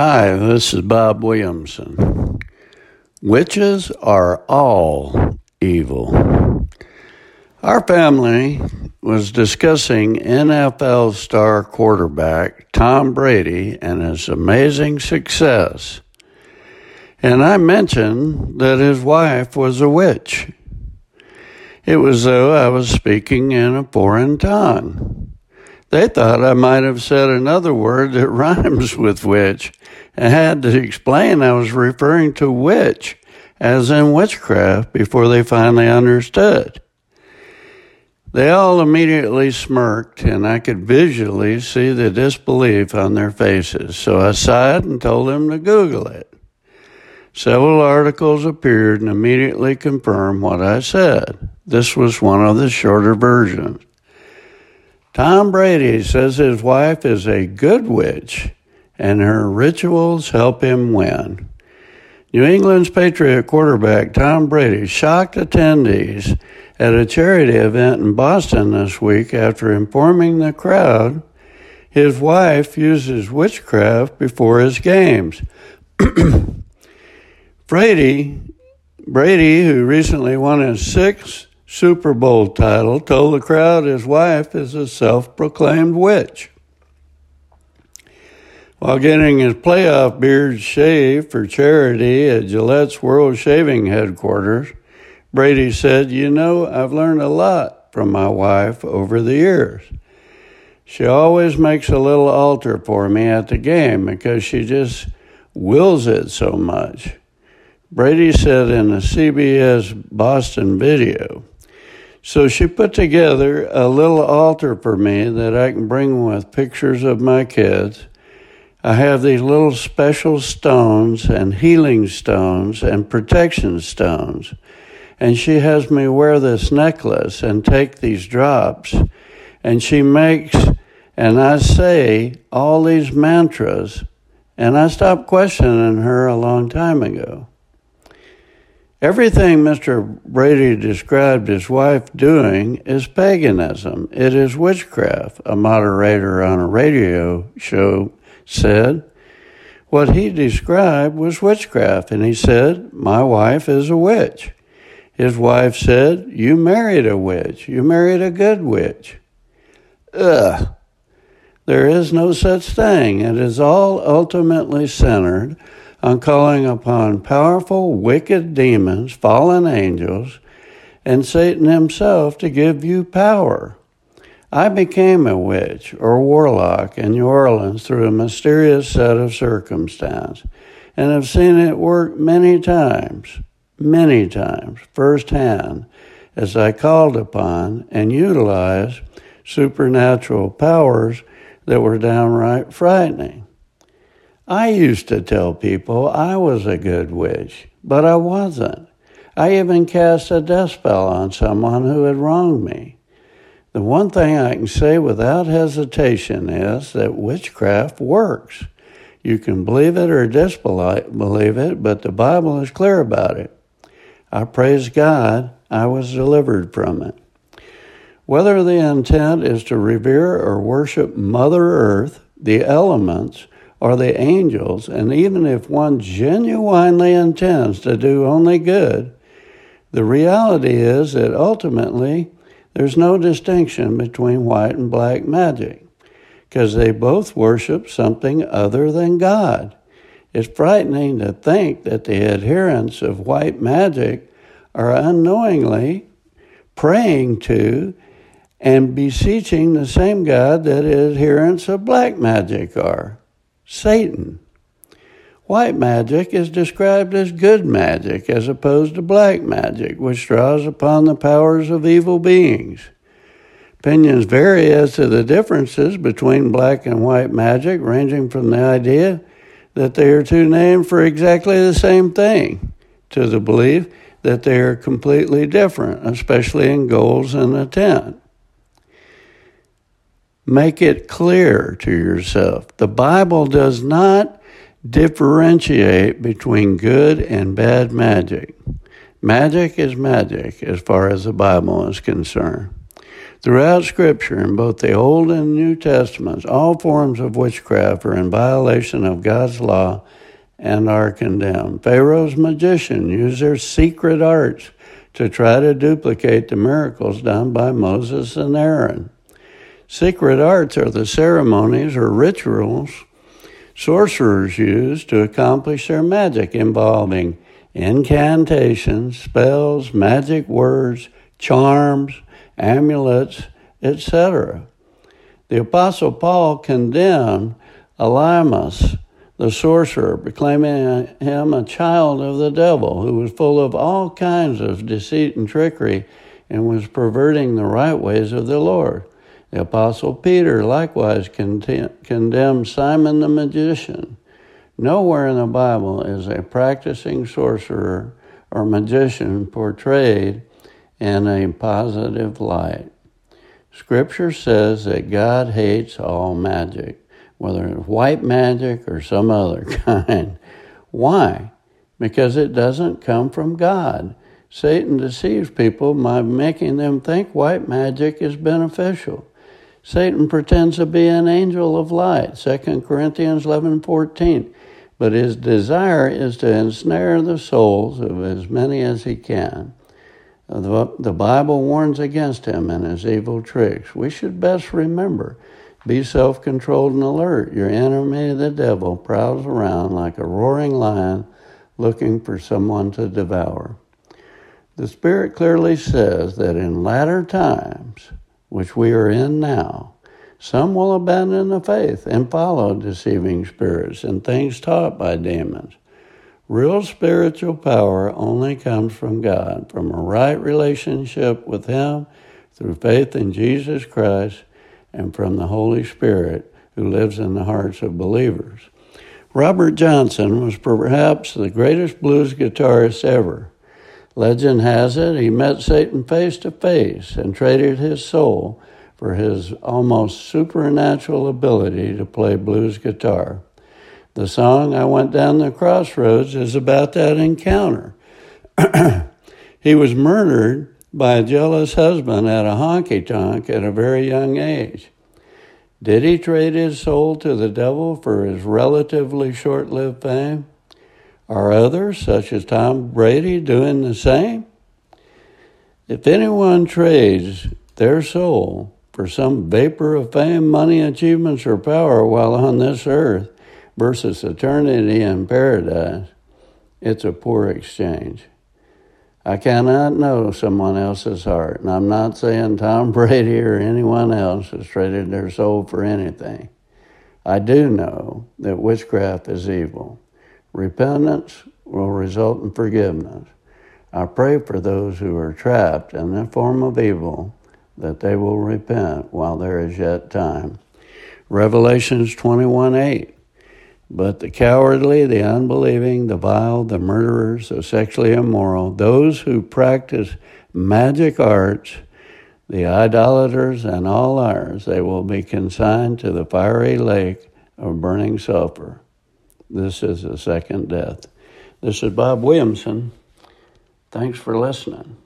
Hi, this is Bob Williamson. Witches are all evil. Our family was discussing NFL star quarterback Tom Brady and his amazing success. And I mentioned that his wife was a witch. It was though I was speaking in a foreign tongue. They thought I might have said another word that rhymes with witch and had to explain I was referring to witch, as in witchcraft, before they finally understood. They all immediately smirked, and I could visually see the disbelief on their faces, so I sighed and told them to Google it. Several articles appeared and immediately confirmed what I said. This was one of the shorter versions. Tom Brady says his wife is a good witch and her rituals help him win. New England's Patriot quarterback Tom Brady shocked attendees at a charity event in Boston this week after informing the crowd his wife uses witchcraft before his games. Brady, Brady, who recently won his sixth Super Bowl title, told the crowd his wife is a self proclaimed witch. While getting his playoff beard shaved for charity at Gillette's World Shaving Headquarters, Brady said, You know, I've learned a lot from my wife over the years. She always makes a little altar for me at the game because she just wills it so much. Brady said in a CBS Boston video. So she put together a little altar for me that I can bring with pictures of my kids. I have these little special stones and healing stones and protection stones. And she has me wear this necklace and take these drops. And she makes, and I say all these mantras. And I stopped questioning her a long time ago. Everything Mr. Brady described his wife doing is paganism. It is witchcraft, a moderator on a radio show said. What he described was witchcraft, and he said, My wife is a witch. His wife said, You married a witch. You married a good witch. Ugh. There is no such thing. It is all ultimately centered on calling upon powerful, wicked demons, fallen angels, and Satan himself to give you power. I became a witch or warlock in New Orleans through a mysterious set of circumstance and have seen it work many times, many times, firsthand, as I called upon and utilized supernatural powers that were downright frightening. I used to tell people I was a good witch, but I wasn't. I even cast a death spell on someone who had wronged me. The one thing I can say without hesitation is that witchcraft works. You can believe it or disbelieve it, but the Bible is clear about it. I praise God I was delivered from it. Whether the intent is to revere or worship Mother Earth, the elements, or the angels, and even if one genuinely intends to do only good, the reality is that ultimately there's no distinction between white and black magic because they both worship something other than God. It's frightening to think that the adherents of white magic are unknowingly praying to and beseeching the same God that adherents of black magic are. Satan. White magic is described as good magic as opposed to black magic, which draws upon the powers of evil beings. Opinions vary as to the differences between black and white magic, ranging from the idea that they are two named for exactly the same thing to the belief that they are completely different, especially in goals and intent. Make it clear to yourself. The Bible does not differentiate between good and bad magic. Magic is magic as far as the Bible is concerned. Throughout Scripture, in both the Old and New Testaments, all forms of witchcraft are in violation of God's law and are condemned. Pharaoh's magicians used their secret arts to try to duplicate the miracles done by Moses and Aaron. Secret arts are the ceremonies or rituals sorcerers use to accomplish their magic involving incantations, spells, magic words, charms, amulets, etc. The Apostle Paul condemned Elymas, the sorcerer, proclaiming him a child of the devil who was full of all kinds of deceit and trickery and was perverting the right ways of the Lord. The Apostle Peter likewise condemned Simon the magician. Nowhere in the Bible is a practicing sorcerer or magician portrayed in a positive light. Scripture says that God hates all magic, whether it's white magic or some other kind. Why? Because it doesn't come from God. Satan deceives people by making them think white magic is beneficial. Satan pretends to be an angel of light, 2 Corinthians 11 14. But his desire is to ensnare the souls of as many as he can. The Bible warns against him and his evil tricks. We should best remember be self controlled and alert. Your enemy, the devil, prowls around like a roaring lion looking for someone to devour. The Spirit clearly says that in latter times, which we are in now, some will abandon the faith and follow deceiving spirits and things taught by demons. Real spiritual power only comes from God, from a right relationship with Him through faith in Jesus Christ and from the Holy Spirit who lives in the hearts of believers. Robert Johnson was perhaps the greatest blues guitarist ever. Legend has it he met Satan face to face and traded his soul for his almost supernatural ability to play blues guitar. The song I Went Down the Crossroads is about that encounter. he was murdered by a jealous husband at a honky tonk at a very young age. Did he trade his soul to the devil for his relatively short lived fame? Are others, such as Tom Brady, doing the same? If anyone trades their soul for some vapor of fame, money, achievements, or power while on this earth versus eternity in paradise, it's a poor exchange. I cannot know someone else's heart, and I'm not saying Tom Brady or anyone else has traded their soul for anything. I do know that witchcraft is evil. Repentance will result in forgiveness. I pray for those who are trapped in the form of evil that they will repent while there is yet time. Revelations 21 8. But the cowardly, the unbelieving, the vile, the murderers, the sexually immoral, those who practice magic arts, the idolaters, and all liars, they will be consigned to the fiery lake of burning sulfur. This is the second death. This is Bob Williamson. Thanks for listening.